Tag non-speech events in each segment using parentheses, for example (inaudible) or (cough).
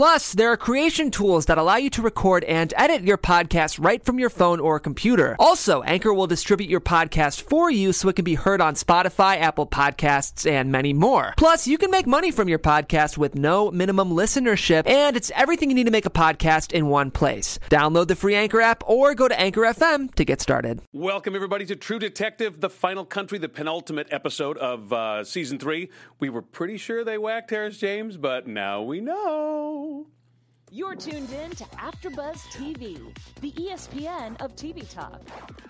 Plus, there are creation tools that allow you to record and edit your podcast right from your phone or computer. Also, Anchor will distribute your podcast for you so it can be heard on Spotify, Apple Podcasts, and many more. Plus, you can make money from your podcast with no minimum listenership, and it's everything you need to make a podcast in one place. Download the free Anchor app or go to Anchor FM to get started. Welcome, everybody, to True Detective, the final country, the penultimate episode of uh, season three. We were pretty sure they whacked Harris James, but now we know. You're tuned in to AfterBuzz TV, the ESPN of TV talk.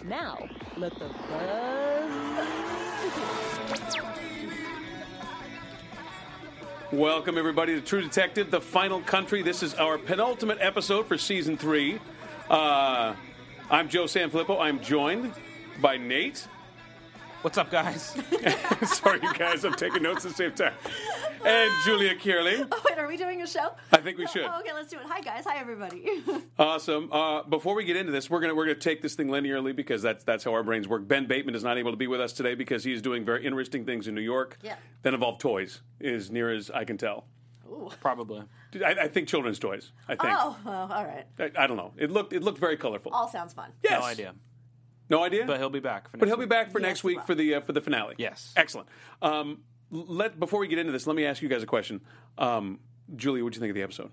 Now, let the buzz. Welcome, everybody, to True Detective, the final country. This is our penultimate episode for season three. Uh, I'm Joe Sanfilippo. I'm joined by Nate. What's up, guys? (laughs) Sorry, you guys, I'm taking notes at the same time. And Julia Kierling. (laughs) Oh, wait, are we doing a show? I think we should. Oh, (laughs) okay, let's do it. Hi, guys. Hi, everybody. Awesome. Uh, before we get into this, we're gonna we're gonna take this thing linearly because that's that's how our brains work. Ben Bateman is not able to be with us today because he's doing very interesting things in New York. Yeah. That involve toys, as near as I can tell. Ooh. Probably. I, I think children's toys. I think. oh, well, all right. I, I don't know. It looked it looked very colorful. All sounds fun. yes. No idea. No idea. But he'll be back. For But next he'll be week. back for Yes, next week will. for the uh, for the finale. Yes. Excellent. Um, let before we get into this, let me ask you guys a question. Um, Julia, what do you think of the episode?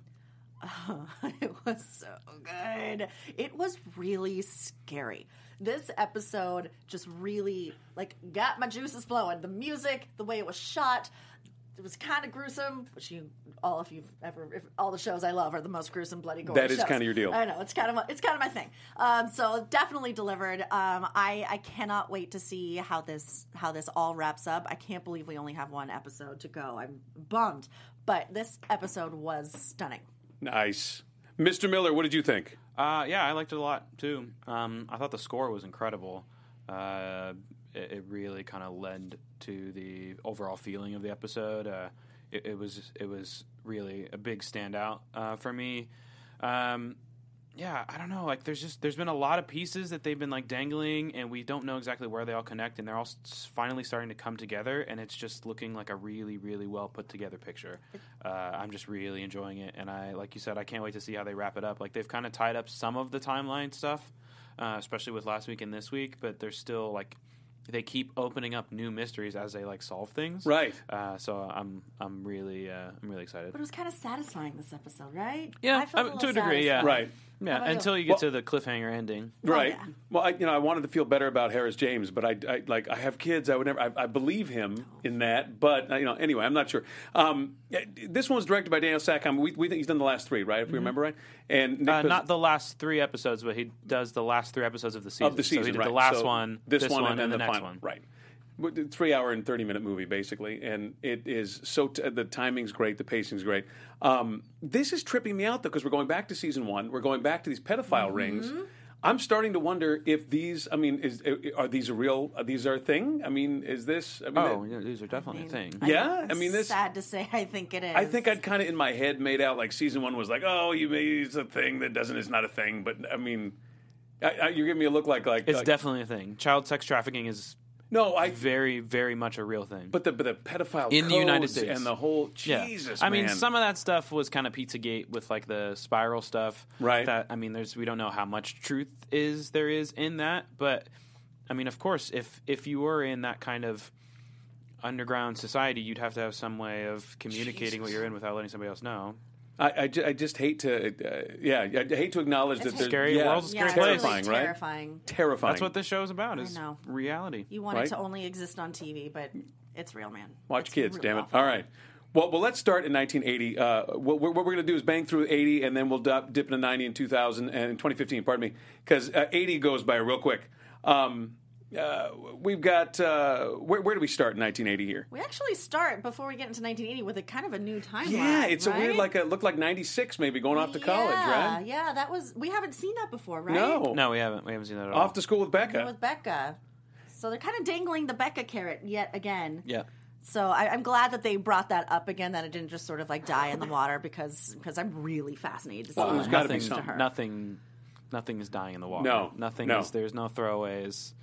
(laughs) it was so good. It was really scary. This episode just really like got my juices flowing. The music, the way it was shot, it was kind of gruesome. Which you all, if you've ever, if, all the shows I love are the most gruesome, bloody, gore. That is kinda your deal. I know it's kind of my, it's kind of my thing. Um, so definitely delivered. Um, I I cannot wait to see how this how this all wraps up. I can't believe we only have one episode to go. I'm bummed, but this episode was stunning. Nice, Mr. Miller. What did you think? Uh, yeah, I liked it a lot too. Um, I thought the score was incredible. Uh, it, it really kind of led to the overall feeling of the episode. Uh, it, it was it was really a big standout uh, for me. Um, yeah, I don't know. Like, there's just there's been a lot of pieces that they've been like dangling, and we don't know exactly where they all connect, and they're all finally starting to come together, and it's just looking like a really, really well put together picture. Uh, I'm just really enjoying it, and I, like you said, I can't wait to see how they wrap it up. Like, they've kind of tied up some of the timeline stuff, uh, especially with last week and this week, but there's still like they keep opening up new mysteries as they like solve things. Right. Uh, so I'm I'm really uh, I'm really excited. But it was kind of satisfying this episode, right? Yeah, I felt I- a to a little degree, yeah. Right. Yeah, about you? until you get Well- to the cliffhanger ending. Right. yeah. Well, I, you know, I wanted to feel better about Harris James, but I, I like I have kids. I would never. I, I believe him in that, but uh, you know, anyway, I'm not sure. Um, this one was directed by Daniel Sackheim. We, we think he's done the last three, right? If we remember right. And Nic Uh, Pizz- not the last three episodes, but he does the last three episodes of the season. of the season, so he did right? the last So one, this, one, and, then the, the, next final, one. right? With the Three hour and thirty minute movie, basically, and it is so. T- the timing's great, the pacing's great. Um, this is tripping me out though because we're going back to season one. We're going back to these pedophile Mm-hmm. rings. I'm starting to wonder if these. I mean, is are these a real? Are these are a thing? I mean, is this? I mean, Oh, it- yeah, these are definitely a thing. Yeah, I'm I mean, this- is Sad to say, I think it is. I think I'd kind of in my head made out like season one was like, oh, you made it's a thing that doesn't. It's not a thing, but I mean, I, I, you're giving me a look like like It's like- definitely a thing. Child sex trafficking is no. I very, very much a real thing. But the but the pedophile In the United States. and the whole Yeah. Jesus, I mean, some of that stuff was kind of Pizzagate with like the spiral stuff. Right. That I mean, there's we don't know how much truth is there is in that, but I mean, of course, if if you were in that kind of underground society, you'd have to have some way of communicating what you're in without letting somebody else know. I, I, ju- I just hate to, uh, yeah, I hate to acknowledge that It's there's scary. Yeah, World's a yeah, scary it's place. terrifying, really right? terrifying. Terrifying. That's what this show is about. Is know. reality. You want Right? it to only exist on TV, but it's real, man. Watch It's kids, really damn it. awful. All right. Well, well, let's start in 1980. Uh, what, what we're going to do is bang through 80, and then we'll dip, dip into 90 and 2000 and 2015. Pardon me, because uh, 80 goes by real quick. Um, uh, we've got uh, where, where do we start in 1980 here? We actually start before we get into 1980 with a kind of a new timeline. Yeah, it's a weird, like a looked like 96, maybe going off to college, yeah, right? Yeah, that was. We haven't seen that before, right? No, No, we haven't. We haven't seen that at all. off to school with Becca. With Becca. So they're kind of dangling the Becca carrot yet again. yeah. So I, I'm glad that they brought that up again. That it didn't just sort of like die in the water because because I'm really fascinated to see Well, there's gotta be something. Nothing nothing is dying in the water. No, nothing no. is. There's no throwaways.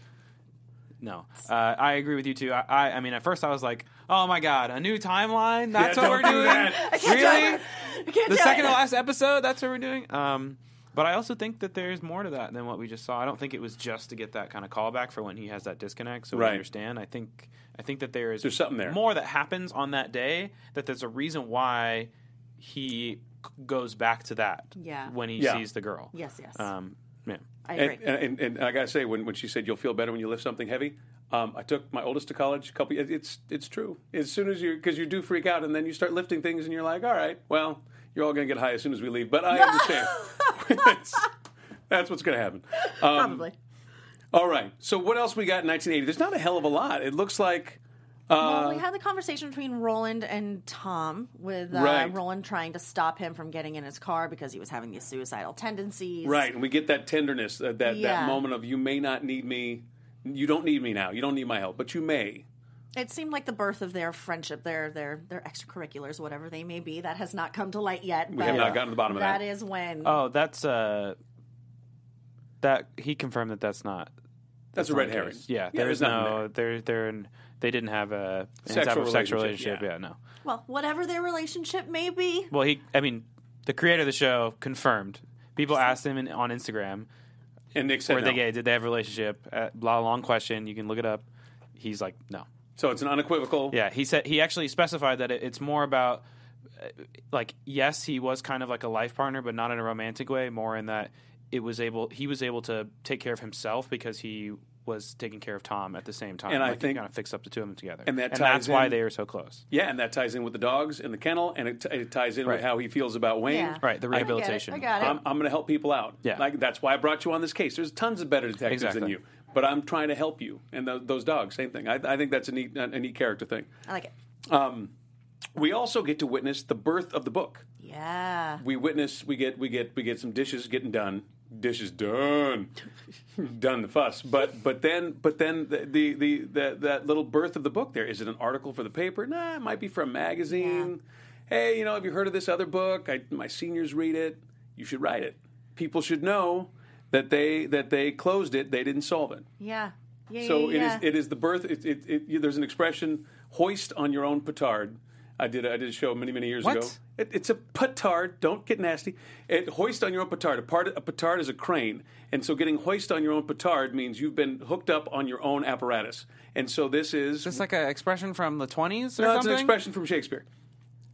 No, uh, I agree with you too. I, I, I mean, at first I was like, "Oh my god, a new timeline? That's Yeah, what we're don't doing? that. Really? I can't the second to last episode? That's what we're doing?" Um, but I also think that there's more to that than what we just saw. I don't think it was just to get that kind of callback for when he has that disconnect, so we understand. I think I think that there is There's something there. more that happens on that day. That there's a reason why he goes back to that Yeah. when he Yeah. sees the girl. Yes, yes. Um, yeah. I And, agree. and, and, and I gotta say, when, when she said you'll feel better when you lift something heavy, um, I took my oldest to college. A couple, it- it's it's true. As soon as you, because you do freak out, and then you start lifting things, and you're like, all right, well, you're all gonna get high as soon as we leave. But I understand. (laughs) that's, that's what's gonna happen. Um, Probably. All right. So what else we got in 1980? There's not a hell of a lot. It looks like. Uh, well, we had the conversation between Roland and Tom, with uh, Right. Roland trying to stop him from getting in his car because he was having these suicidal tendencies. Right, and we get that tenderness, uh, that that Yeah. moment of you may not need me, you don't need me now, you don't need my help, but you may. It seemed like the birth of their friendship, their their their extracurriculars, whatever they may be. That has not come to light yet. We but have not gotten to the bottom of that. That is when. Oh, that's uh, that he confirmed that that's not. That's a red herring. Yeah, Yeah, there's there's nothing no they're they're in, they didn't have a any type Sexual of sexual relationship, relationship. yeah. Yeah. no. Well, whatever their relationship may be. Well, he, I mean, the creator of the show confirmed. People asked him in, on Instagram, And Nic said were they gay? Did they have a relationship? Uh, blah, long question. You can look it up. He's like, no. So it's an unequivocal. Yeah, he said he actually specified that it, it's more about uh, like yes, he was kind of like a life partner, but not in a romantic way. More in that it was able he was able to take care of himself because he was taking care of Tom at the same time. And I think- kind of fixed up the two of them together, and that ties that's why they are so close. Yeah, and that ties in with the dogs in the kennel, and it, t- it ties in with how he feels about Wayne. Yeah. Right, the I get it. rehabilitation. I got it. I'm, I'm going to help people out. Yeah. like that's why I brought you on this case. There's tons of better detectives than you, but I'm trying to help you. And tho- those dogs, same thing. I, I think that's a neat, a neat character thing. I like it. Um, we also get to witness the birth of the book. Yeah. we witness we get we get we get some dishes getting done dishes done (laughs) done the fuss but but then but then the, the the the that little birth of the book there is it an article for the paper nah it might be for a magazine hey you know have you heard of this other book I, my seniors read it you should write it people should know that they that they closed it they didn't solve it Yeah. Yeah. so yeah, it is yeah. it is the birth. It, it, it, there's an expression: hoist on your own petard. I did a, I did a show many many years What? ago. It, it's a petard. Don't get nasty. It, hoist on your own petard. A, part, a petard is a crane, and so getting hoist on your own petard means you've been hooked up on your own apparatus. And so this is Just like an expression from the 20s or no, it's an expression from Shakespeare.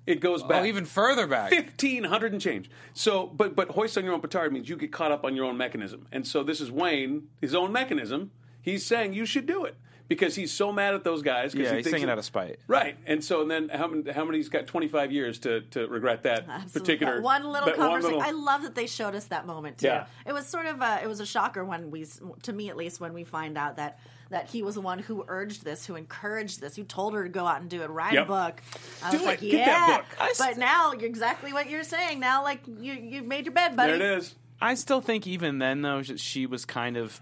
It goes oh, back Oh, even further back. fifteen hundred and change. So, but but hoist on your own petard means you get caught up on your own mechanism, and so this is Wayne, his own mechanism. He's saying you should do it because he's so mad at those guys. 'cause Yeah, he he's thinks singing it- out of spite. Right, and so and then how many? How many's got twenty five years to, to regret that Absolutely. particular That one little that one conversation. little- I love that they showed us that moment too. Yeah. It was sort of a, it was a shocker when we, to me at least, when we find out that that he was the one who urged this, who encouraged this, who told her to go out and do it, write Yep. a book. I Do was it. like, Get yeah. that book. I But now you're exactly what you're saying. Now, like you you've made your bed, buddy. there it is. I still think even then though she was kind of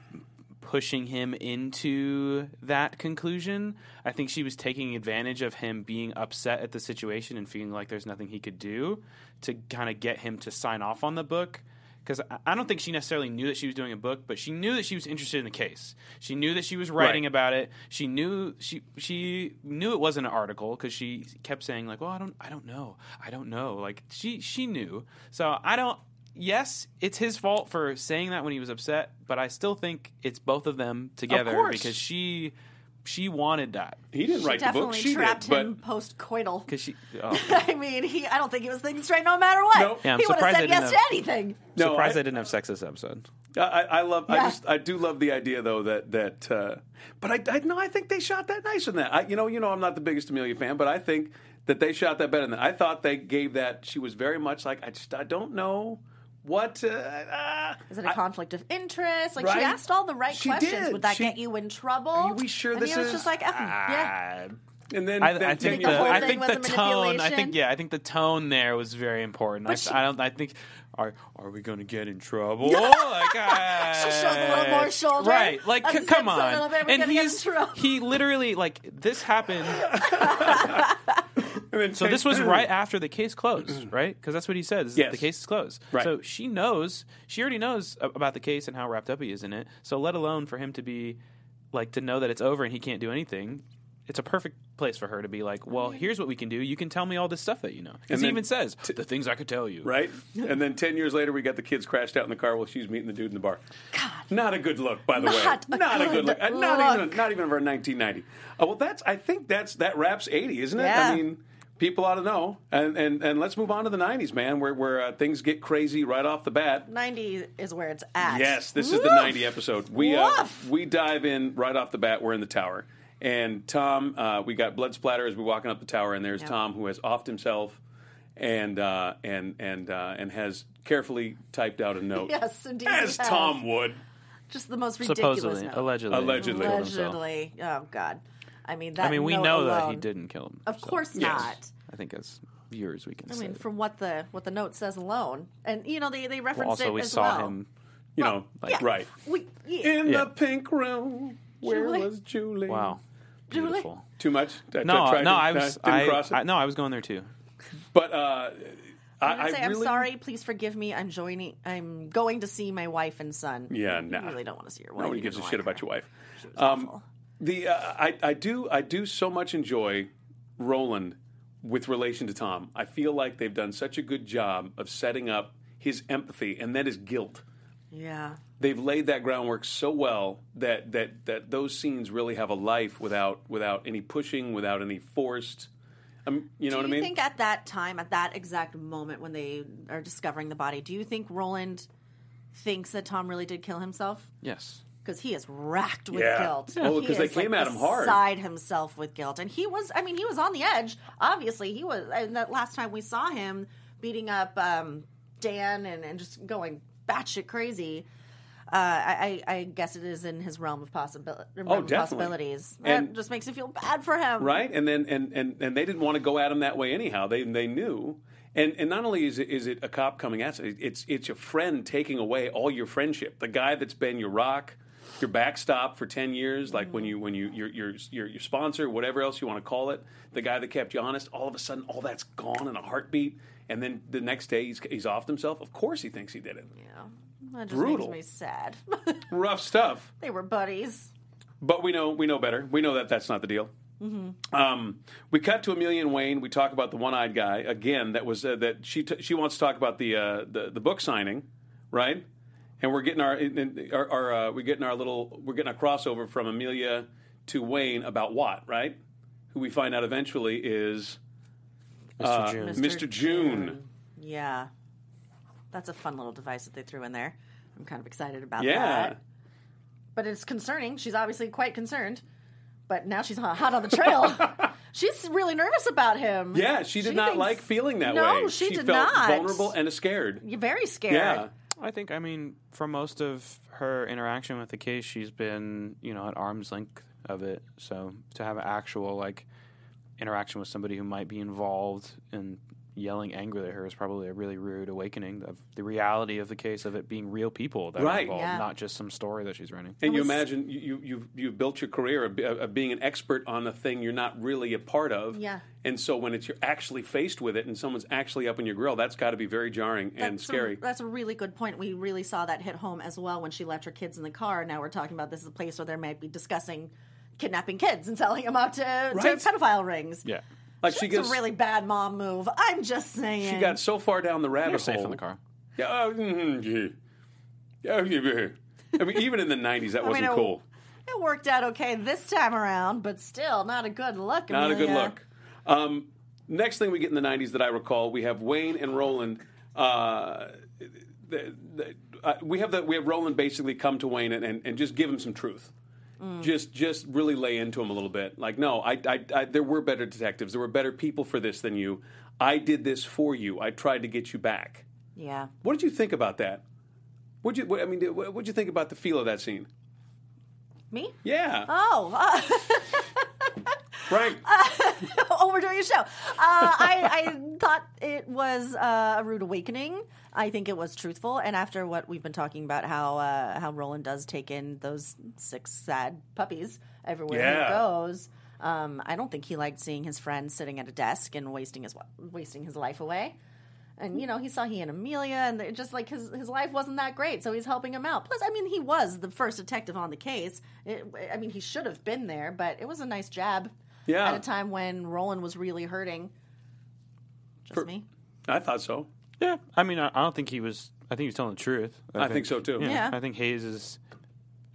pushing him into that conclusion. I think she was taking advantage of him being upset at the situation and feeling like there's nothing he could do to kind of get him to sign off on the book. Because I don't think she necessarily knew that she was doing a book, but she knew that she was interested in the case. She knew that she was writing Right. about it. She knew she she knew it wasn't an article because she kept saying like, "Well, I don't I don't know, I don't know." Like she she knew. So I don't yes, it's his fault for saying that when he was upset, but I still think it's both of them together course. because she she wanted that He didn't She write the book. definitely She trapped did, him but post coital. because she. (laughs) Oh, I mean, he. I don't think he was thinking straight no matter what. Nope. Yeah, I'm he would have surprised said they yes didn't to have- anything. No, surprised I- I, didn't have sex this episode. I, I love. I Yeah. just. I do love the idea, though, that that. Uh, but I, I no, I think they shot that nice in that. I, you know, you know, I'm not the biggest Amelia fan, but I think that they shot that better than that. I thought they gave that. She was very much like I just. I don't know what. Uh, uh, Is it a I- conflict of interest? Like Right? she asked all the right She questions. did. Would that She- get you in trouble? Are we sure and this he was is- just like, F 'em. yeah. Ah, and then, I, then I think years the, I think the tone. I think yeah. I think the tone there was very important. I, she- I don't. I think. Are are we going to get in trouble? like, (laughs) She shows a little more shoulder, right? Like, c- come on. little bit, and gonna get in he's he literally like this happened. (laughs) (laughs) (laughs) And then So this was right after the case closed, right? Because that's what he said. Is Yes. the case is closed. Right. So she knows. She already knows about the case and how wrapped up he is in it. So let alone for him to be like to know that it's over and he can't do anything. It's a perfect place for her to be like, well, here's what we can do. You can tell me all this stuff that you know. And Because he even says the things I could tell you. right? and then ten years later, we got the kids crashed out in the car while she's meeting the dude in the bar. God, not a good look, by the Not way. a not a good good look. Uh, Not even not even of our 1990. Oh well, that's I think that's that wraps 80, isn't it? Yeah. I mean. People ought to know, and and, and let's move on to the '90s, man, where where uh, things get crazy right off the bat. 90 is where it's at. Yes, this is the Woof. 90 episode. We uh, Woof. we dive in right off the bat. We're in the tower, and Tom, uh, we got blood splatter as we're walking up the tower, and there's Yep. Tom who has offed himself, and uh, and and uh, and has carefully typed out a note. Yes, indeed. he as has. Tom would. Just the most ridiculous Supposedly, note. allegedly, Allegedly. killed himself. Allegedly. Oh, God. I mean, that I mean, we note know that he didn't kill him. Of so course Yes. not. I think as viewers we can I say. mean, that. from what the what the note says alone, and you know they they Well, also, it we as saw well. him. You know, Yeah. right We, yeah. in Yeah. the pink room. Where Julie? was Julie? Wow, Julie? beautiful. Too much? I, No, tried no, to- I was. didn't I, it. I, no, I was going there too. but uh, I, I say, I'm really, sorry. Please forgive me. I'm joining. I'm going to see my wife and son. Yeah, You nah. really don't want to see your wife. Nobody You gives a don't shit like about your wife. She was Um, awful. The uh, I I do I do so much enjoy Roland with relation to Tom. I feel like they've done such a good job of setting up his empathy and then his guilt. Yeah. They've laid that groundwork so well that that that those scenes really have a life without without any pushing, without any forced. Um, you know do what you I mean? think at that time, at that exact moment when they are discovering the body, do you think Roland thinks that Tom really did kill himself? Yes. Because he is racked with Yeah. guilt. Oh, He 'cause they is, like, came at him hard. Beside himself with guilt, and he was. I mean, he was on the edge. Obviously, he was. And that last time we saw him beating up um, Dan and, and just going batshit crazy. Uh, I, I I guess it is in his realm of possibility. Oh, definitely. possibilities. That And- just makes you feel bad for him, right? And then and, and and they didn't want to go at him that way anyhow. They they knew. And and not only is it is it a cop coming at you, it's it's your friend taking away all your friendship. The guy that's been your rock, your backstop for ten years, like when you when you your your your, your sponsor, whatever else you want to call it, the guy that kept you honest. All of a sudden, all that's gone in a heartbeat. And then the next day, he's he's offed himself. Of course, he thinks he did it. Yeah, that just Brutal. makes me sad. (laughs) Rough stuff. they were buddies. But we know we know better. We know that that's not the deal. Um, we cut to Amelia and Wayne. We talk about the one-eyed guy again. That was uh, that she t- she wants to talk about the, uh, the the book signing, right? And we're getting our, in, in- our, our uh, we're getting our little we're getting a crossover from Amelia to Wayne about Watt, right? Who we find out eventually is Mr. uh, June. Mr. June. Yeah, that's a fun little device that they threw in there. I'm kind of excited about Yeah. that. But it's concerning. She's obviously quite concerned. But now she's hot hot on the trail. (laughs) she's really nervous about him. Yeah, she did not thinks- like feeling that no, way. she did felt not. vulnerable and scared. You're very scared. Yeah. I think, I mean, for most of her interaction with the case, she's been, you know, at arm's length of it. So to have an actual, like, interaction with somebody who might be involved in yelling angrily at her is probably a really rude awakening of the reality of the case of it being real people that are Right. involved, Yeah. not just some story that she's running. And you imagine you, you you've you've built your career of, of being an expert on a thing you're not really a part of. Yeah. And so when it's you're actually faced with it and someone's actually up in your grill, that's got to be very jarring and scary. A, that's a really good point. We really saw that hit home as well when she left her kids in the car. Now we're talking about this is a place where they might be discussing kidnapping kids and (laughs) selling them out to, to pedophile rings. Yeah. Like she It's gets a really bad mom move. I'm just saying. she got so far down the rabbit You're safe hole. in the car. Yeah. oh, mhm, yeah. Yeah, yeah, yeah. I mean, even in the '90s, that (laughs) I mean, wasn't it- cool. It worked out okay this time around, but still not a good look. Not a good look. Um, next thing we get in the '90s that I recall, we have Wayne and Roland. Uh, the, the, uh, we have the, we have Roland basically come to Wayne and, and, and just give him some truth. Just just really lay into him a little bit. Like, no, I, I, I there were better detectives. There were better people for this than you. I did this for you. I tried to get you back. Yeah. What did you think about that? What you? What, I mean, what did you think about the feel of that scene? Me? Yeah, Oh, (laughs) uh, (laughs) right. oh, we're doing a show. Uh, I, I thought it was uh, a rude awakening. I think it was truthful, and after what we've been talking about, how uh, how Roland does take in those six sad puppies everywhere Yeah. he goes. Um, I don't think he liked seeing his friend sitting at a desk and wasting his wasting his life away. And you know, he saw he and Amelia, and just like his his life wasn't that great, so he's helping him out. Plus, I mean, he was the first detective on the case. It, I mean, he should have been there, but it was a nice jab. Yeah. At a time when Roland was really hurting. Just For- me. I thought so. Yeah, I mean, I, I don't think he was. I think he was telling the truth. I think so, too. Yeah. I think Hays is.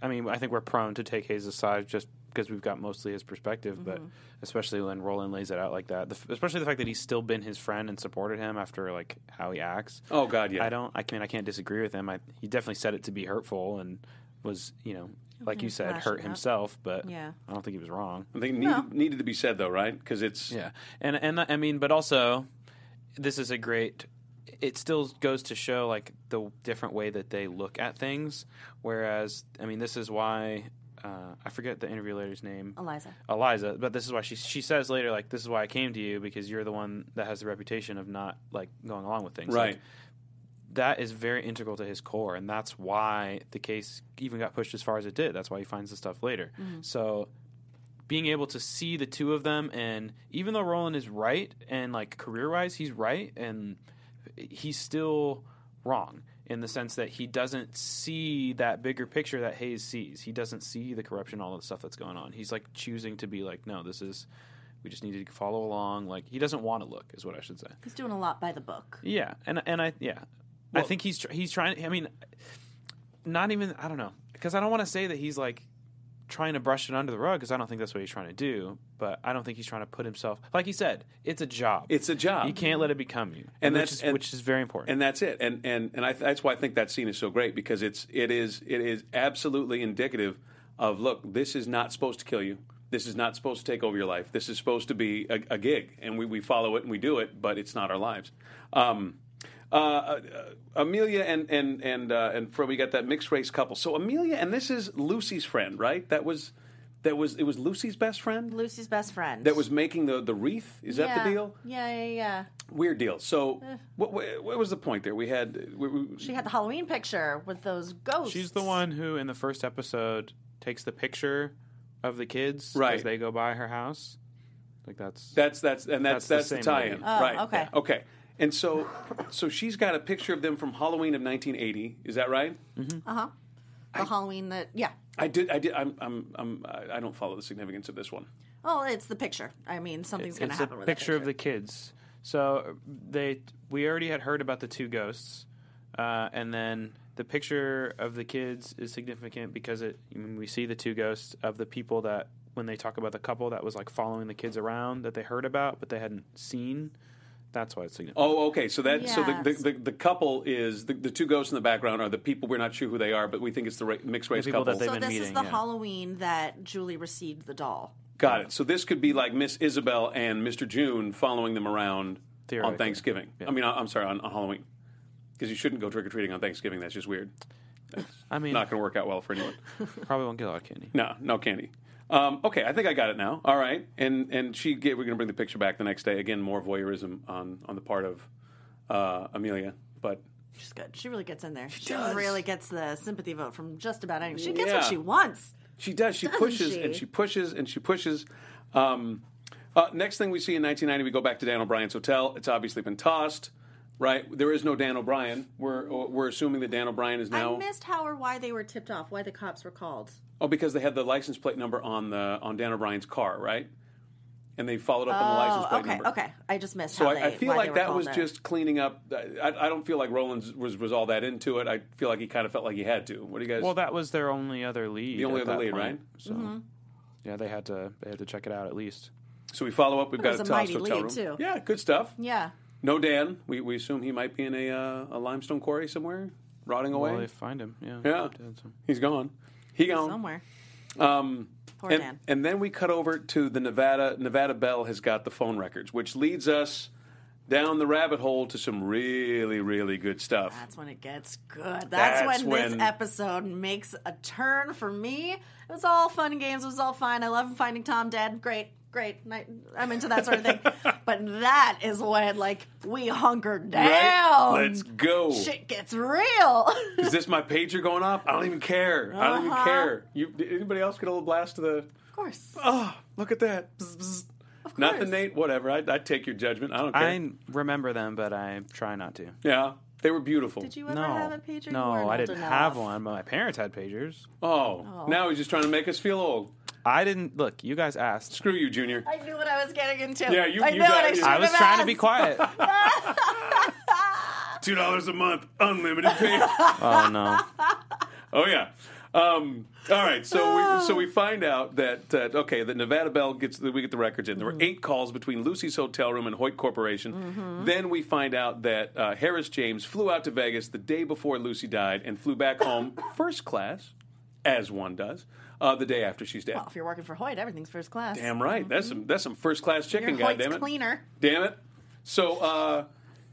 I mean, I think we're prone to take Hays' side just because we've got mostly his perspective, but Mm-hmm. especially when Roland lays it out like that, the, f- especially the fact that he's still been his friend and supported him after like how he acts. Oh God, yeah. I don't. I mean, I can't disagree with him. I, he definitely said it to be hurtful and was, you know, like you said, lashing hurt out. himself. But Yeah. I don't think he was wrong. I think needed, needed to be said though, right? Because it's Yeah, and and I mean, but also, this is a great. It still goes to show like the different way that they look at things. Whereas, I mean, this is why uh, I forget the interview lady's name, Elisa. Elisa. But this is why she she says later like this is why I came to you because you're the one that has the reputation of not like going along with things. Like, right. that is very integral to his core, and that's why the case even got pushed as far as it did. That's why he finds the stuff later. So, being able to see the two of them, and even though Roland is right, and like career wise, he's right, and he's still wrong in the sense that he doesn't see that bigger picture that Hays sees. He doesn't see the corruption, all the stuff that's going on. He's like choosing to be like, no, this is. We just need to follow along. Like he doesn't want to look, is what I should say. He's doing a lot by the book. Yeah, and and I yeah, I think he's tr- he's trying. I mean, not even I don't know because I don't want to say that he's like trying to brush it under the rug because I don't think that's what he's trying to do. But I don't think he's trying to put himself like he said. It's a job. It's a job. You can't let it become you, And which that's- is, and- which is very important. and that's it. And and and I, that's why I think that scene is so great because it's it is it is absolutely indicative of look, this is not supposed to kill you. This is not supposed to take over your life. This is supposed to be a, a gig, and we, we follow it and we do it, but it's not our lives. Um, uh, uh, Amelia and and and uh, and Fro, we got that mixed race couple. So Amelia and this is Lucy's friend, right? That was that was it was Lucy's best friend Lucy's best friend. that was making the the wreath. Is that the deal? Yeah, yeah, yeah. Weird deal. So what, what what was the point there? We had we, we, She had the Halloween picture with those ghosts. She's the one who, in the first episode, takes the picture of the kids Right. as they go by her house. Like that's That's that's and that's That's that's, the the, tie-in. Oh, right? okay. okay. And so, so she's got a picture of them from Halloween of 1980. Is that right? Uh huh. The Halloween that. Yeah. I did. I did. I'm. I'm. I'm I don't follow the significance of this one. Oh, it's the picture. I mean, something's going to it's a happen with picture that of the kids. So they we already had heard about the two ghosts, uh, and then the picture of the kids is significant because it. I mean, we see the two ghosts of the people that when they talk about the couple that was like following the kids around that they heard about but they hadn't seen. That's why it's significant. Oh, okay. So that so the, the, the the couple is the, the two ghosts in the background are the people we're not sure who they are, but we think it's the ra- mixed race people that couple. they've So been this is meeting, the yeah. Halloween that Julie received the doll. Got it. So this could be like Miss Isabel and Mr. June following them around on Theoretically. Thanksgiving. I mean, I- I'm sorry, on, on Halloween, because you shouldn't go trick or treating on Thanksgiving. That's just weird. I mean, Not going to work out well for anyone. (laughs) probably won't get a lot of candy. No, no candy. Um, okay, I think I got it now. All right, and and she get, we're going to bring the picture back the next day. Again, more voyeurism on on the part of uh, Amelia, but She's good. She really gets in there. She, does. really gets the sympathy vote from just about anyone. She gets Yeah. what she wants. she does. She Doesn't pushes she? and she pushes and she pushes. Um, uh, next thing we see in 1990, we go back to Dan O'Brien's hotel. It's obviously been tossed, right? There is no Dan O'Brien. We're we're assuming that Dan O'Brien is now. I missed how or why they were tipped off. Why the cops were called. Oh, because they had the license plate number on the on Dan O'Brien's car, right? And they followed up on the license Oh, plate okay, number. okay. I just missed So how I, they. I feel why they like were that was there. just cleaning up. I, I don't feel like Roland was was all that into it. I feel like he kind of felt like he had to. What do you guys? Well, that was their only other lead. The only at other that lead, point. right? So, Mm-hmm. yeah, they had to they had to check it out at least. so we follow up. We've But got a was a tossed mighty hotel room. lead, too. Yeah, good stuff. Yeah. No Dan. We, we assume he might be in a uh, a limestone quarry somewhere, rotting away. Well, they find him. Yeah, Yeah. Did, so. He's gone. He gone. Somewhere. Um, Poor and, Dan. and then we cut over to the Nevada. Nevada Bell has got the phone records, which leads us down the rabbit hole to some really, really good stuff. That's when it gets good. That's, That's when, when- this episode makes a turn for me. It was all fun and games. It was all fine. I love finding Tom dead. Great, great. I'm into that sort of thing. (laughs) But that is when like we hunker Right? down. Let's go. Shit gets real. (laughs) Is this my pager going off? I don't even care. I don't even Uh-huh. care. You, did anybody else get a little blast to the? of course. Oh, look at that. Bzz, bzz. Of Nothing. Nate. Whatever. I, I take your judgment. I don't care. I remember them, but I try not to. yeah, they were beautiful. Did you ever No, have a pager? No, I didn't enough. have one. But my parents had pagers. Oh, now he's just trying to make us feel old. I didn't look. You guys asked. Screw you, Junior. I knew what I was getting into. Yeah, you- I you knew got what I it. should I was have trying to be asked. quiet. (laughs) Two dollars a month, unlimited pay. (laughs) oh no. oh yeah. Um, all right, so we, so we (sighs) find out that uh, okay, the Nevada Bell gets the, we get the records in. There were eight calls between Lucy's hotel room and Hoyt Corporation. Then we find out that uh, Harris James flew out to Vegas the day before Lucy died and flew back home (laughs) first class, as one does, uh, the day after she's dead. Well, if you're working for Hoyt, everything's first class. Damn right, that's some that's some first class Your chicken, Hoyt's goddammit. cleaner. Damn it. So uh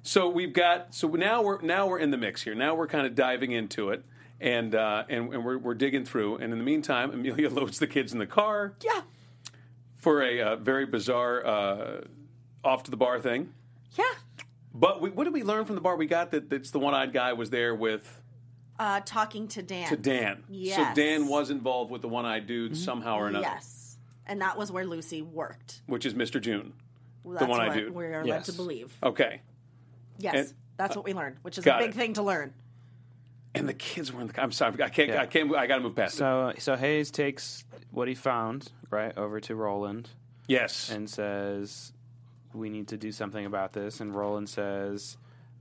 so we've got so now we're now we're in the mix here. Now we're kind of diving into it. And, uh, and and we're, we're digging through, and in the meantime, Amelia (laughs) loads the kids in the car Yeah. for a uh, very bizarre uh, off to the bar thing. Yeah. But we, what did we learn from the bar? We got that it's the one-eyed guy was there with Uh, talking to Dan. to Dan. Yes. So Dan was involved with the one-eyed dude somehow or another, Yes. And that was where Lucy worked. which is Mr. June. Well, That's one-eyed what dude. we are led to believe. Okay. Yes. And- that's what we learned, which is a big it. thing to learn. And the kids were in the. I'm sorry, I can't. Yeah. I can't. I got to move past it. So so Hays takes what he found right over to Roland Yes. and says, "We need to do something about this." And Roland says,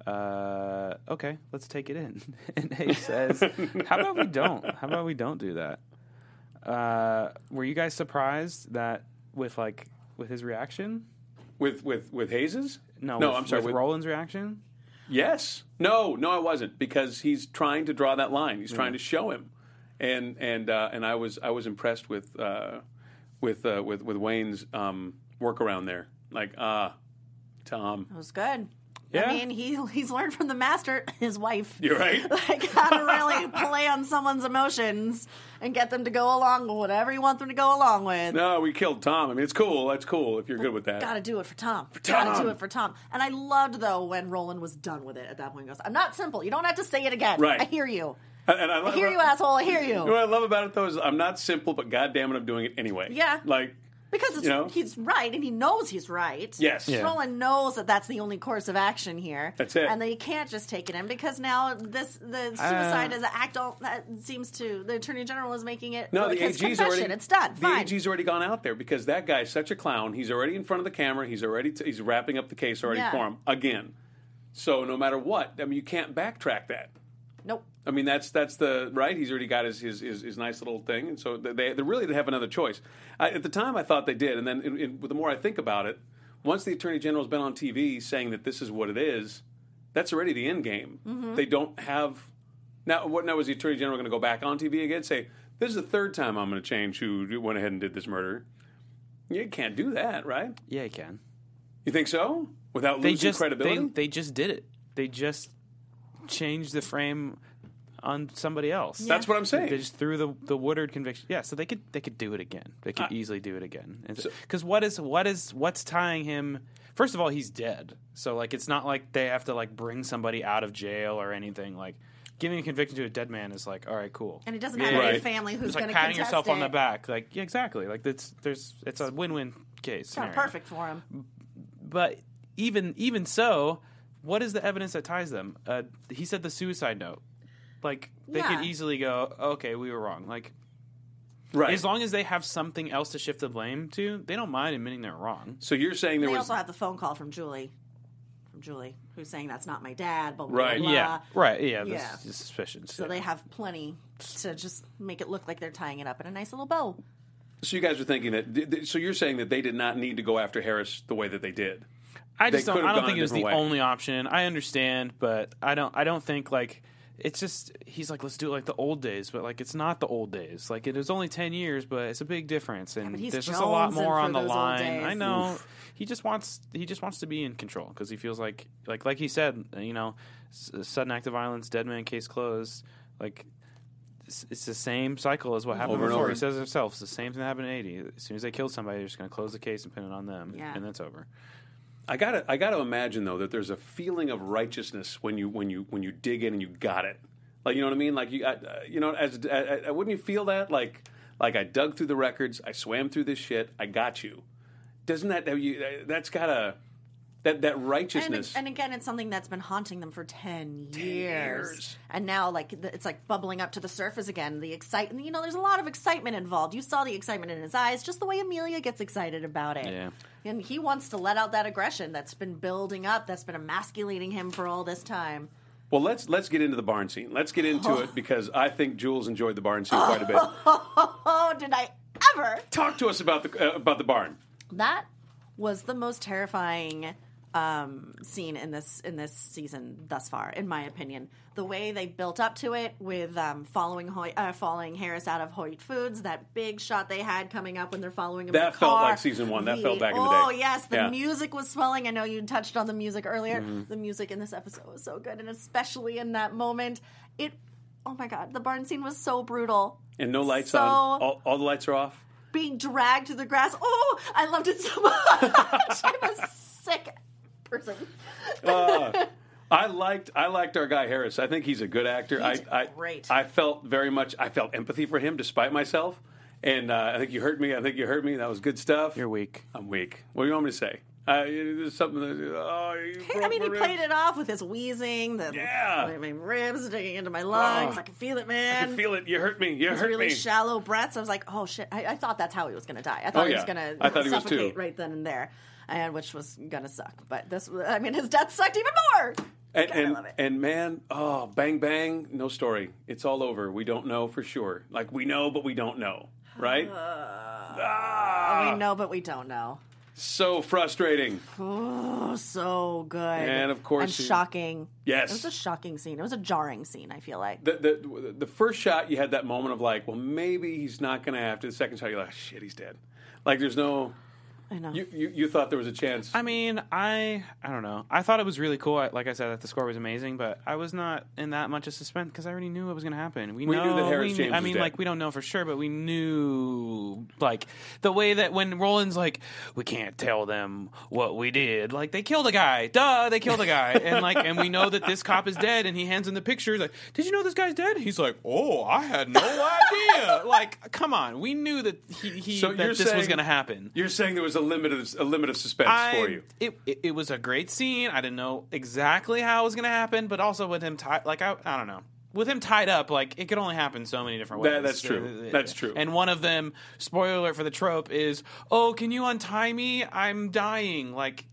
uh, "Okay, let's take it in." (laughs) and Hays says, "How about we don't? How about we don't do that?" Uh, were you guys surprised that with like with his reaction? with with with Hays's? No, no. with, I'm sorry. With With, Roland's reaction? yes. No. No, I wasn't because he's trying to draw that line. He's trying to show him, and and uh, and I was I was impressed with uh, with uh, with with Wayne's um, workaround there. Like ah, Tom, It was good. Yeah. I mean, he he's learned from the master, his wife. you're right. (laughs) Like how to really play on someone's emotions and get them to go along with whatever you want them to go along with. no, we killed Tom. I mean, it's cool. That's cool if you're good with that. Got to do it for Tom. Tom. Got to do it for Tom. And I loved though when Roland was done with it. At that point, he goes, "I'm not simple. You don't have to say it again. Right. I hear you. And, I, I hear you, asshole. I hear You know you." what I love about it though is I'm not simple, but goddamn it, I'm doing it anyway. Yeah. Like Because it's, You know? he's right, and he knows he's right. yes. Yeah. Roland knows that that's the only course of action here. That's it. and that you can't just take it in because now this the uh. suicide is an act. All, that seems to the attorney general is making it. No, the his AG's confession. already. It's done. The Fine. AG's already gone out there because that guy's such a clown. He's already in front of the camera. He's already t- he's wrapping up the case already Yeah. for him again. So no matter what, I mean, you can't backtrack that. Nope. I mean, that's that's the right. He's already got his his, his, his nice little thing, and so they they really didn't have another choice. I, at the time, I thought they did, and then in, in, the more I think about it, once the attorney general's been on TV saying that this is what it is, that's already the end game. Mm-hmm. They don't have now. What now is the attorney general going to go back on TV again? and Say this is the third time I'm going to change who went ahead and did this murder. You can't do that, right? Yeah, you can. You think so? Without They losing just credibility? they they just did it. They just changed the frame on somebody else. That's what I'm saying. They just threw the the Woodard conviction. Yeah, so they could they could do it again. They could easily do it again. Because what is what is what's tying him? First of all, he's dead. So like, it's not like they have to like bring somebody out of jail or anything. Like, giving a conviction to a dead man is like, all right, cool. And it doesn't Yeah, have yeah, any Right. family who's going like to patting contest yourself on the back. Like, yeah, exactly. Like it's there's it's a win win case. It's not perfect for him. But even even so, what is the evidence that ties them? Uh, he said the suicide note. Like they Yeah. could easily go, okay, we were wrong. Like right. as long as they have something else to shift the blame to, they don't mind admitting they're wrong. so you're saying there They was also have the phone call from Julie, from Julie, who's saying that's not my dad. Blah blah Right. blah. yeah, right. Yeah, yeah. that's the suspicions. So yeah. they have plenty to just make it look like they're tying it up in a nice little bow. So you guys are thinking that. th- th- So you're saying that they did not need to go after Harris the way that they did. I they just don't. I don't think it was the way. only option. I understand, but I don't. I don't think like it's just. He's like, let's do it like the old days, but like it's not the old days. Like it was only ten years, but it's a big difference, and but he's there's just a lot more on the line. I days. know. He just wants. He just wants to be in control because he feels like like like he said. You know, sudden act of violence, dead man case closed. Like. It's, it's the same cycle as what happened Over before. over. He says it himself. It's the same thing that happened in '80. As soon as they killed somebody, they're just going to close the case and pin it on them, Yeah. and that's over. I gotta I gotta imagine though that there's a feeling of righteousness when you when you when you dig in and you got it. Like you know what I mean? Like you, I, uh, you know, as I, I, wouldn't you feel that? Like like I dug through the records, I swam through this shit, I got you. Doesn't that? That's gotta that that And, righteousness. and again, it's something that's been haunting them for ten years, years. and now like the- it's like bubbling up to the surface again. The excitement, you know, there's a lot of excitement involved. You saw the excitement in his eyes, just the way Amelia gets excited about it. Yeah. and he wants to let out that aggression that's been building up, that's been emasculating him for all this time. well, let's let's get into the barn scene. Let's get into it (laughs) because I think Jules enjoyed the barn scene quite a bit. Oh, (laughs) did I ever? Talk to us about the uh, about the barn. That was the most terrifying um, scene in this in this season thus far, in my opinion. The way they built up to it with um, following Hoyt, uh, following Harris out of Hoyt Foods, that big shot they had coming up when they're following him. in That the felt car. like season one. That felt back in the Oh yes, the Yeah. music was swelling. I know you touched on the music earlier. Mm-hmm. The music in this episode was so good, and especially in that moment, it. Oh my god, the barn scene was so brutal. And no lights So- on. All, all the lights are off. being dragged to the grass. Oh, I loved it so (laughs) much. I'm a sick person. I liked I liked our guy Harris. I think he's a good actor. He's I, I great. I felt very much. I felt empathy for him despite myself. And uh, I think you hurt me. I think you hurt me. That was good stuff. You're weak. I'm weak. What do you want me to say? Uh, there's something. That, oh, you I mean, he ribs. played it off with his wheezing, the Yeah. my, my ribs digging into my lungs. Oh. I can feel it, man. I can feel it. You hurt me. You Those hurt really me. shallow breaths. I was like, oh shit! I, I thought that's how he was going to die. I thought Oh, he was yeah. going I to thought he was suffocate too. right then and there, and which was to suck. But this, I mean, his death sucked even more. and God, and, and man, oh, bang bang, no story. It's all over. We don't know for sure. Like we know, but we don't know. Right? (sighs) ah, we know, but we don't know. so frustrating. Oh, so good. And, of course and shocking. Yes. It was a shocking scene. It was a jarring scene. I feel like. the, the the first shot you had that moment of like, well, maybe he's not going to have to. The second shot, you're like, shit, he's dead. Like, there's no. I know. You, you you thought there was a chance. I mean, I I don't know. I thought it was really cool. I, like I said, that the score was amazing, but I was not in that much of suspense because I already knew what was going to happen. We, We know, knew that Harris we James knew, I was mean, dead. like we don't know for sure, but we knew like the way that when Roland's like, we can't tell them what we did. Like they killed a guy. Duh, they killed a guy, (laughs) and like, and we know that this cop is dead, and he hands him the picture. Like, did you know this guy's dead? He's like, oh, I had no (laughs) idea. like, come on, we knew that he, he So that you're this was saying- going to happen. You're saying there was a limit of a limit of suspense I- for you. It, it it was a great scene. I didn't know exactly how it was going to happen, but also with him tied, like I I don't know. With him tied up, like it could only happen so many different ways. That- that's true. Uh, That's true. And one of them, spoiler alert for the trope, is, "Oh, can you untie me? I'm dying." Like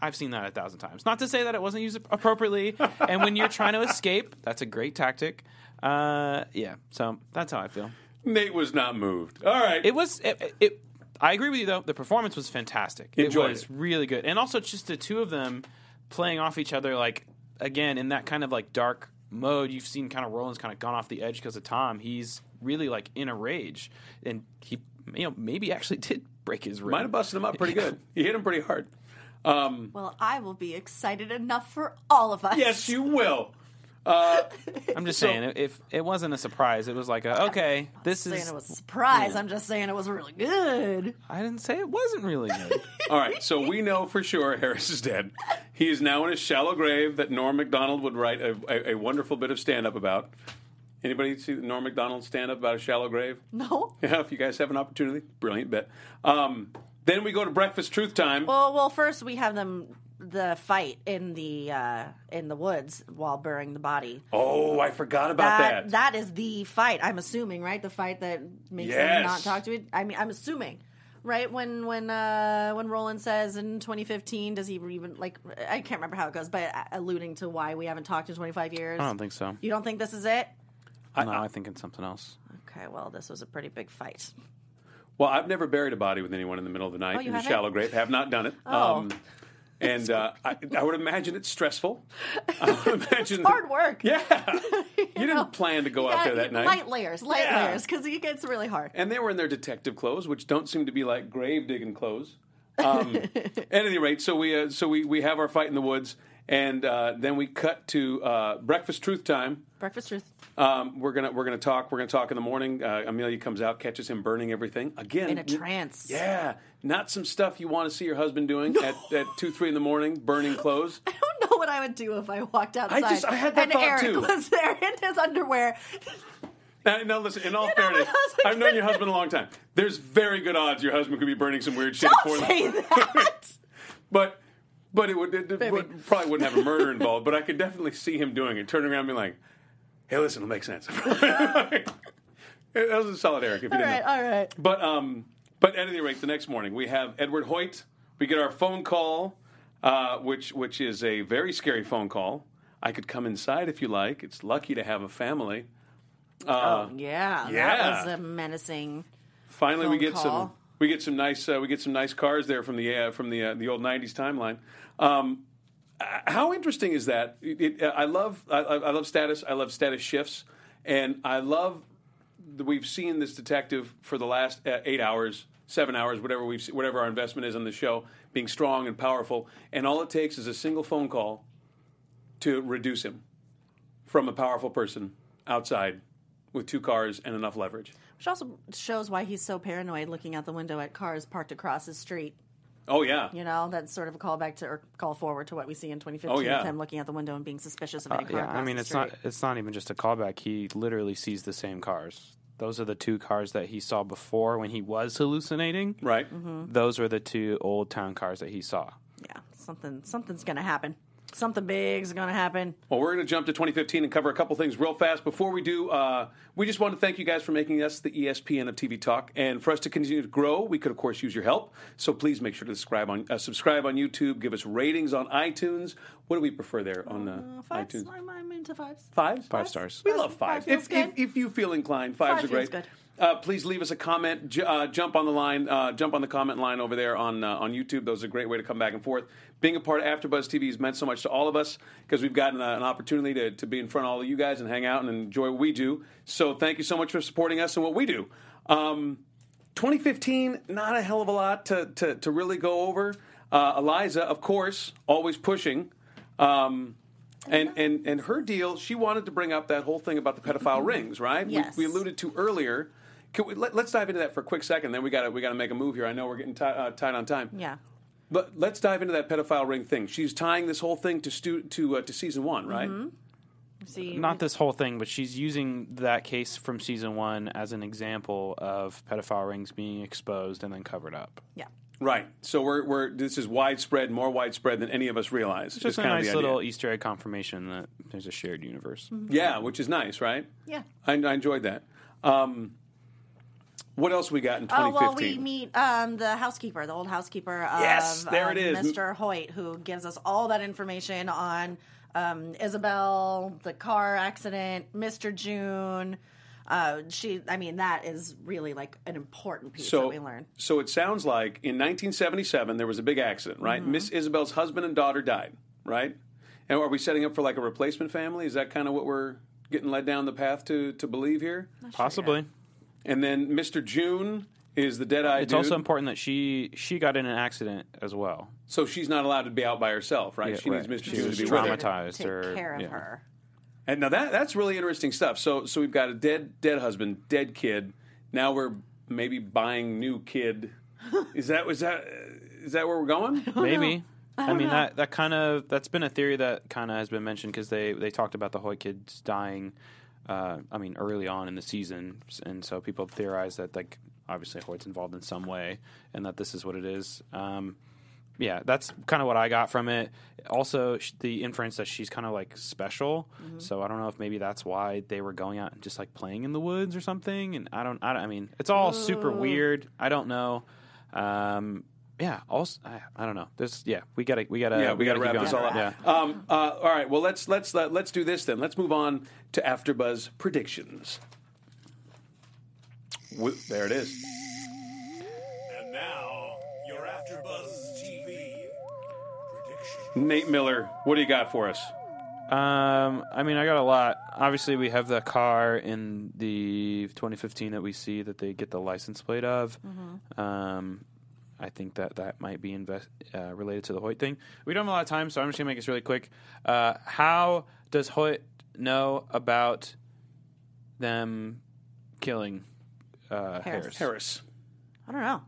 I've seen that a thousand times. Not to say that it wasn't used appropriately. and when you're trying to escape, that's a great tactic. Uh, yeah. So that's how I feel. Nate was not moved. All right. It was it, it. I agree with you though. The performance was fantastic. Enjoyed it was it. really good, and also just the two of them playing off each other. Like again, in that kind of like dark mode, you've seen kind of Roland's kind of gone off the edge because of Tom. He's really like in a rage, and he you know maybe actually (laughs) did break his rib. Might have busted him up pretty (laughs) good. You hit him pretty hard. Um, well, I will be excited enough for all of us. yes, you will. I'm just saying, if it wasn't a surprise, it was like a, okay, this is saying is. it was a surprise. I'm just saying it was really good. I didn't say it wasn't really good. (laughs) All right, so we know for sure Harris is dead. He is now in a shallow grave that Norm Macdonald would write a, a, a wonderful bit of stand up about. Anybody see Norm Macdonald stand up about a shallow grave? No. Yeah, if you guys have an opportunity, brilliant bit. Um, then we go to breakfast truth time. Well, well, first we have them the fight in the uh, in the woods while burying the body. oh, I forgot about that. that is the fight. I'm assuming, right? The fight that makes Yes. them not talk to it. I mean, I'm assuming, right? When when uh, when Roland says in 2015, does he even like? I can't remember how it goes, but alluding to why we haven't talked in 25 years. I don't think so. You don't think this is it? I, no, I think it's something else. Okay, well, this was a pretty big fight. Well, I've never buried a body with anyone in the middle of the night Oh, in a haven't? shallow grave. Have not done it. Oh. And uh, I, I would imagine it's stressful. I would (laughs) imagine Hard work. Yeah, (laughs) you, didn't plan to go out there that night. Light layers, light Yeah. layers, because it gets really hard. and they were in their detective clothes, which don't seem to be like grave digging clothes. Um, (laughs) at any rate, so we uh, so we, we have our fight in the woods, and uh, then we cut to uh, breakfast truth time. Breakfast truth. Um, we're gonna we're gonna talk. We're gonna talk in the morning. Uh, Amelia comes out, catches him burning everything again In a trance. Yeah, not some stuff you want to see your husband doing at, at two three in the morning, burning (laughs) clothes. I don't know what I would do if I walked outside. I just- I had that and thought, Eric too. was there in his underwear. Now, now listen. In all You fairness, I've known your husband a long time. There's very good odds your husband could be burning some weird shit Don't for say them. that. (laughs) But but it would, it, it would- probably wouldn't have a murder involved. But I could definitely see him doing it, turning around and being like, "Hey, listen, it'll make sense." (laughs) that was a solid Eric. If you all didn't right, know. all right. But um, but at any rate, the next morning we have Edward Hoyt. We get our phone call, uh, which which is a very scary phone call. I could come inside if you like. It's lucky to have a family. Uh, oh yeah, yeah. that was a menacing. Finally, we get some call. We get some nice uh, we get some nice cars there from the uh, from the uh, the old '90s timeline. Um, uh, how interesting is that? It, it, I love I, I love status. I love status shifts, and I love that we've seen this detective for the last uh, eight hours, seven hours, whatever we've whatever our investment is on the show, being strong and powerful, and all it takes is a single phone call to reduce him from a powerful person outside with two cars and enough leverage. Which also shows why he's so paranoid looking out the window at cars parked across his street. Oh yeah, You know, that's sort of a callback to or call forward to what we see in 2015 Oh, yeah. with him looking out the window and being suspicious of any car. Uh, yeah, I mean, it's not it's not even just a callback. He literally sees the same cars. Those are the two cars that he saw before when he was hallucinating. right. Mm-hmm. Those were the two old town cars that he saw. Yeah, something something's gonna happen. Something big is gonna happen. Well, we're going to jump to 2015 and cover a couple things real fast. Before we do, uh, we just want to thank you guys for making us the ESPN of TV Talk, and for us to continue to grow, we could of course use your help. So please make sure to subscribe on uh, subscribe on YouTube. Give us ratings on iTunes. What do we prefer there on uh, Fives. iTunes? I'm, I'm into fives. Fives. Five stars. We Five- love five fives. feels If, if, if you feel inclined, fives Five are feels great. Uh, please leave us a comment. J- uh, jump on the line. Uh, jump on the comment line over there on uh, on YouTube. Those are a great way to come back and forth. Being a part of AfterBuzz TV has meant so much to all of us because we've gotten uh, an opportunity to, to be in front of all of you guys and hang out and enjoy what we do. So thank you so much for supporting us and what we do. Um, 2015, not a hell of a lot to to, to really go over. Uh, Elisa, of course, always pushing. Um, and, and and her deal, she wanted to bring up that whole thing about the pedophile rings, right? We- Yes. We, alluded to earlier. Can we, let, us dive into that for a quick second. Then we got to we got to make a move here. I know we're getting ti uh, tight on time. Yeah. But let's dive into that pedophile ring thing. She's tying this whole thing to stu- to uh, to season one, right? Mm-hmm. See, Not this whole thing, but she's using that case from season one as an example of pedophile rings being exposed and then covered up. Yeah. Right. So we're we're this is widespread, more widespread than any of us realize. It's just a kind of nice the idea. little Easter egg confirmation that there's a shared universe. Yeah, which is nice, right? Yeah. I, I enjoyed that. Um, what else we got in 2015? Oh well, we meet um, the housekeeper, the old housekeeper of Yes, there it um, is. Mr. Hoyt, who gives us all that information on um, Isabel, the car accident, Mr. June. Uh, she, I mean, that is really like an important piece that so, we learn. so it sounds like in 1977 there was a big accident, right? Mm-hmm. Miss Isabel's husband and daughter died, right? And are we setting up for like a replacement family? Is that kind of what we're getting led down the path to to believe here? Possibly. And then Mr. June is the dead eye. It's dude. also important that she she got in an accident as well. so she's not allowed to be out by herself, right? Yeah, she right. needs Mr. She June to be with her. traumatized. Take or- care of yeah. her. And now that that's really interesting stuff. So so we've got a dead dead husband, dead kid. Now we're maybe buying new kid. Is that was that is that where we're going? (laughs) Maybe. I, mean that that kind of that's been a theory that kind of has been mentioned because they they talked about the Hoyt kids dying. Uh, I mean, early on in the season, and so people theorize that like obviously Hoyt's involved in some way, and that this is what it is. Um, yeah, that's kind of what I got from it. Also, the inference that she's kind of like special. So I don't know if maybe that's why they were going out and just like playing in the woods or something. And I don't, I, don't, I mean, it's all super weird. I don't know. Um, yeah. Also, I, I don't know. There's, yeah, we gotta, we gotta, yeah, we, got to gotta wrap keep this all going. up. Yeah. Um, uh, all right. Well, let's let's let, let's do this then. Let's move on to AfterBuzz predictions. Wi- there it is. And now, your AfterBuzz TV prediction. Nate Miller, what do you got for us? Um, I mean, I got a lot. Obviously, we have the car in the 2015 that we see that they get the license plate of. Um, I think that that might be invest, uh, related to the Hoyt thing. We don't have a lot of time, so I'm just gonna make this really quick. Uh, how does Hoyt know about them killing uh, Harris. Harris? Harris. I don't know.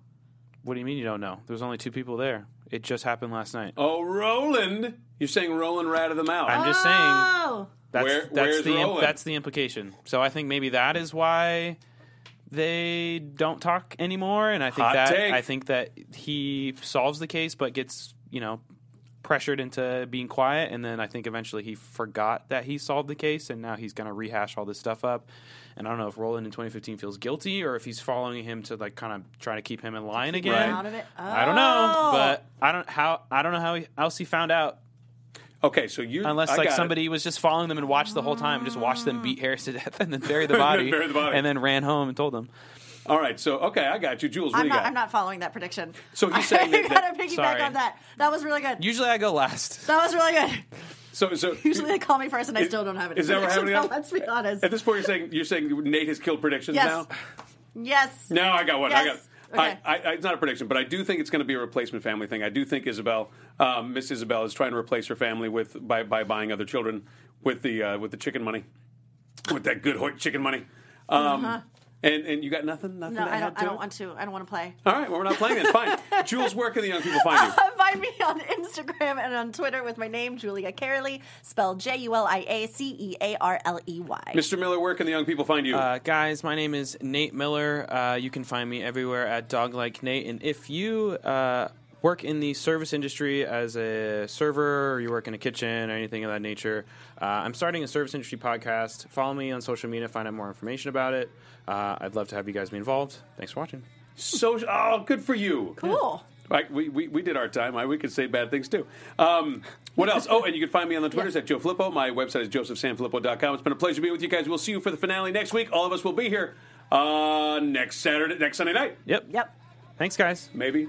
What do you mean you don't know? There was only two people there. It just happened last night. Oh, Roland. You're saying Roland ratted them out. I'm just saying Oh, that's Where- that's where's the Roland? that's the implication. So I think maybe that is why they don't talk anymore, and I think Hot that take. I think that he solves the case, but gets you know pressured into being quiet, and then I think eventually he forgot that he solved the case, and now he's going to rehash all this stuff up. And I don't know if Roland in 2015 feels guilty or if he's following him to like kind of try to keep him in line again. Right. out of it. I don't know, Oh. but I don't how I don't know how he, else he found out Okay, so you Unless I like got it. somebody was just following them and watched the whole time, just watched them beat Harris to death and then bury the (laughs) body, Bury the body. and then ran home and told them. All right, so okay, I got you, Jules. What I'm do you not. got? I'm not following that prediction. So you're (laughs) saying that- I gotta piggyback Sorry. on that. That was really good. Usually I go last. that was really good. So, so (laughs) Usually they call me first, and I Is- still don't have any. is that what happening so now? Let's be honest. At this point, you're saying you're saying Nate has killed predictions Yes. now. Yes. No, I got one. I got. Okay. I, I, it's not a prediction, but I do think it's going to be a replacement family thing. I do think Isabel, um, Miss Isabel, is trying to replace her family with by, by buying other children with the uh, with the chicken money, with that good Hoyt chicken money. Um, And and you got nothing, nothing. No, to I add don't. to I don't it? want to. I don't want to play. All right, well, we're not playing it. Fine, (laughs) Jules. Where can the young people find you? (laughs) Find me on Instagram and on Twitter with my name, Julia Cearley, spelled J U L I A C E A R L E Y. Mr. Miller, where can the young people find you? Uh, guys, my name is Nate Miller. Uh, you can find me everywhere at Dog Like Nate. And if you uh, work in the service industry as a server, or you work in a kitchen, or anything of that nature, uh, I'm starting a service industry podcast. Follow me on social media, find out more information about it. Uh, I'd love to have you guys be involved. Thanks for watching. so, oh, good for you. Cool. Right, we, we, we did our time. I, we could say bad things too. Um, what else? Oh, and you can find me on the Twitters at Joe Flippo. My website is josephsanfilippo.com. It's been a pleasure being with you guys. We'll see you for the finale next week. All of us will be here uh, next Saturday, next Sunday night, Yep. Yep. Thanks, guys. maybe.